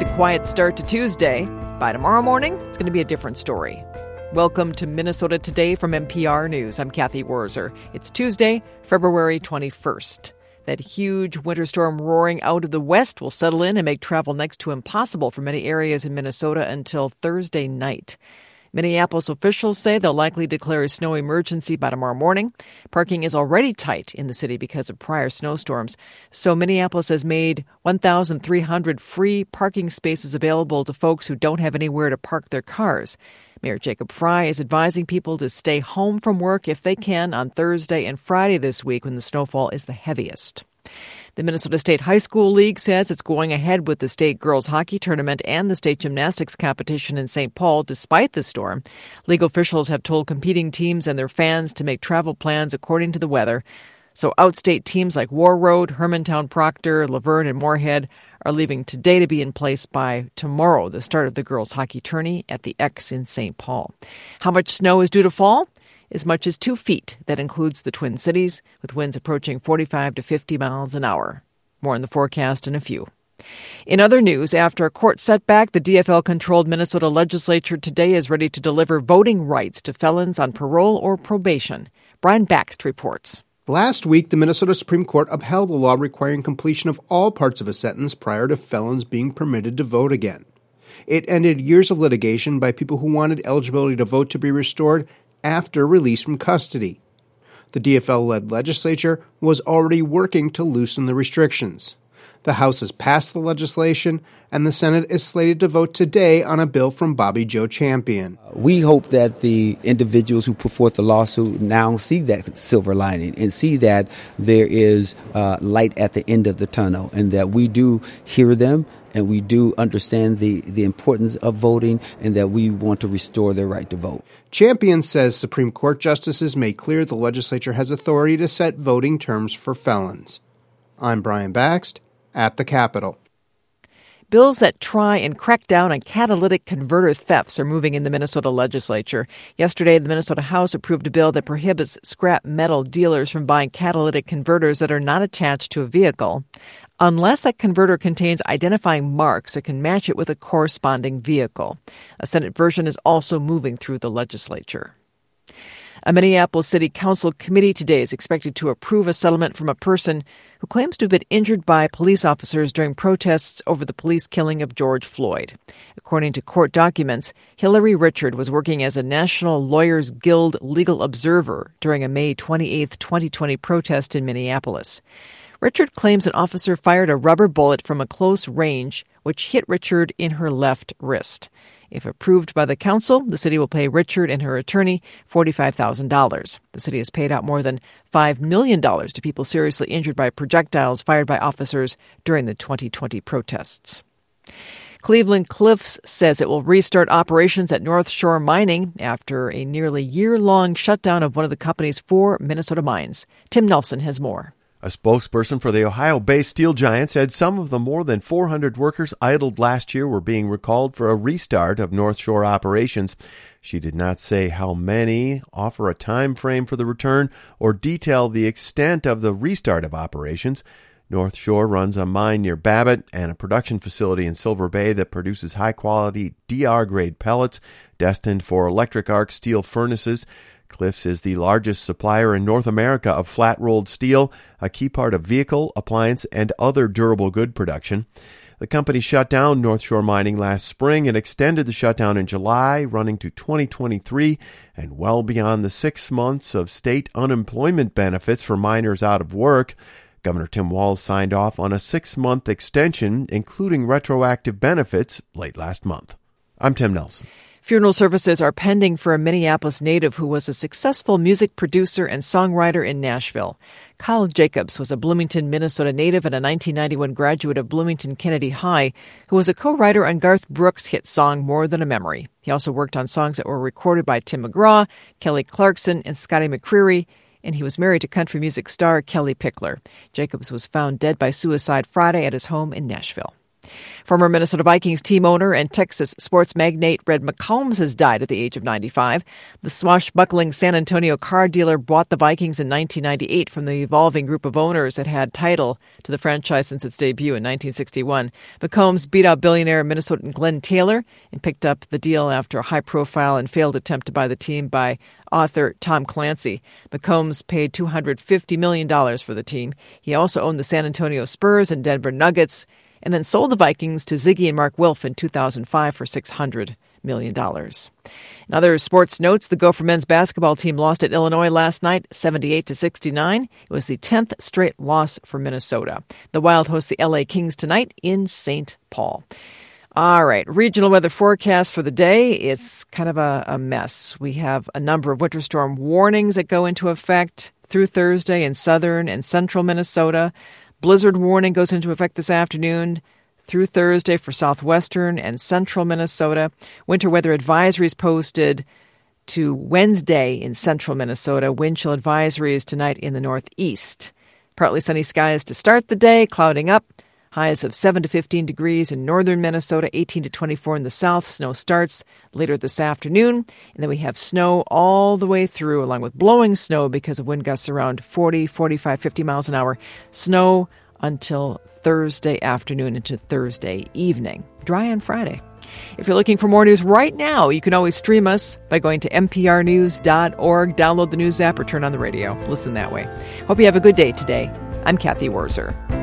It's a quiet start to Tuesday. By tomorrow morning, it's going to be a different story. Welcome to Minnesota Today from MPR News. I'm Cathy Wurzer. It's Tuesday, February 21st. That huge winter storm roaring out of the west will settle in and make travel next to impossible for many areas in Minnesota until Thursday night. Minneapolis officials say they'll likely declare a snow emergency by tomorrow morning. Parking is already tight in the city because of prior snowstorms. So Minneapolis has made 1,300 free parking spaces available to folks who don't have anywhere to park their cars. Mayor Jacob Frey is advising people to stay home from work if they can on Thursday and Friday this week when the snowfall is the heaviest. The Minnesota State High School League says it's going ahead with the state girls hockey tournament and the state gymnastics competition in St. Paul despite the storm. League officials have told competing teams and their fans to make travel plans according to the weather. So outstate teams like Warroad, Hermantown Proctor, Luverne, and Moorhead are leaving today to be in place by tomorrow, the start of the girls hockey tourney at the X in St. Paul. How much snow is due to fall? As much as two feet. That includes the Twin Cities, with winds approaching 45 to 50 miles an hour. More in the forecast in a few. In other news, after a court setback, the DFL controlled Minnesota legislature today is ready to deliver voting rights to felons on parole or probation. Brian Bakst reports. Last week, the Minnesota Supreme Court upheld a law requiring completion of all parts of a sentence prior to felons being permitted to vote again. It ended years of litigation by people who wanted eligibility to vote to be restored after release from custody. The DFL led legislature was already working to loosen the restrictions. The House has passed the legislation, and the Senate is slated to vote today on a bill from Bobby Joe Champion. We hope that the individuals who put forth the lawsuit now see that silver lining and see that there is uh, light at the end of the tunnel and that we do hear them and we do understand the, the importance of voting and that we want to restore their right to vote. Champion says Supreme Court justices made clear the legislature has authority to set voting terms for felons. I'm Brian Bakst at the Capitol. Bills that try and crack down on catalytic converter thefts are moving in the Minnesota legislature. Yesterday, the Minnesota House approved a bill that prohibits scrap metal dealers from buying catalytic converters that are not attached to a vehicle unless that converter contains identifying marks that can match it with a corresponding vehicle. A Senate version is also moving through the legislature. A Minneapolis City Council committee today is expected to approve a settlement from a person who claims to have been injured by police officers during protests over the police killing of George Floyd. According to court documents, Hillary Richard was working as a National Lawyers Guild legal observer during a May 28, 2020 protest in Minneapolis. Richard claims an officer fired a rubber bullet from a close range, which hit Richard in her left wrist. If approved by the council, the city will pay Richard and her attorney $45,000. The city has paid out more than $5 million to people seriously injured by projectiles fired by officers during the 2020 protests. Cleveland Cliffs says it will restart operations at North Shore Mining after a nearly year long shutdown of one of the company's four Minnesota mines. Tim Nelson has more. A spokesperson for the Ohio based steel giant said some of the more than 400 workers idled last year were being recalled for a restart of North Shore operations. She did not say how many, offer a time frame for the return, or detail the extent of the restart of operations. North Shore runs a mine near Babbitt and a production facility in Silver Bay that produces high quality DR grade pellets destined for electric arc steel furnaces. Cliffs is the largest supplier in North America of flat rolled steel, a key part of vehicle, appliance, and other durable good production. The company shut down North Shore Mining last spring and extended the shutdown in July, running to 2023 and well beyond the six months of state unemployment benefits for miners out of work. Governor Tim Walz signed off on a six month extension, including retroactive benefits, late last month. I'm Tim Nelson. Funeral services are pending for a Minneapolis native who was a successful music producer and songwriter in Nashville. Kyle Jacobs was a Bloomington, Minnesota native and a 1991 graduate of Bloomington Kennedy High who was a co-writer on Garth Brooks' hit song More Than a Memory. He also worked on songs that were recorded by Tim McGraw, Kelly Clarkson, and Scotty McCreery, and he was married to country music star Kellie Pickler. Jacobs was found dead by suicide Friday at his home in Nashville. Former Minnesota Vikings team owner and Texas sports magnate Red McCombs has died at the age of 95. The swashbuckling San Antonio car dealer bought the Vikings in 1998 from the evolving group of owners that had title to the franchise since its debut in 1961. McCombs beat out billionaire Minnesotan Glen Taylor and picked up the deal after a high profile and failed attempt to buy the team by author Tom Clancy. McCombs paid $250 million for the team. He also owned the San Antonio Spurs and Denver Nuggets, and then sold the Vikings to Zygi and Mark Wilf in 2005 for $600 million. In other sports notes, the Gopher men's basketball team lost at Illinois last night, 78 to 69. It was the 10th straight loss for Minnesota. The Wild host the LA Kings tonight in St. Paul. All right, regional weather forecast for the day. It's kind of a, a, mess. We have a number of winter storm warnings that go into effect through Thursday in southern and central Minnesota. Blizzard warning goes into effect this afternoon through Thursday for southwestern and central Minnesota. Winter weather advisories posted to Wednesday in central Minnesota. Wind chill advisories tonight in the northeast. Partly sunny skies to start the day, clouding up. Highs of 7 to 15 degrees in northern Minnesota, 18 to 24 in the south. Snow starts later this afternoon. And then we have snow all the way through, along with blowing snow because of wind gusts around 40, 45, 50 miles an hour. Snow until Thursday afternoon into Thursday evening. Dry on Friday. If you're looking for more news right now, you can always stream us by going to mprnews.org, download the news app, or turn on the radio. Listen that way. Hope you have a good day today. I'm Cathy Wurzer.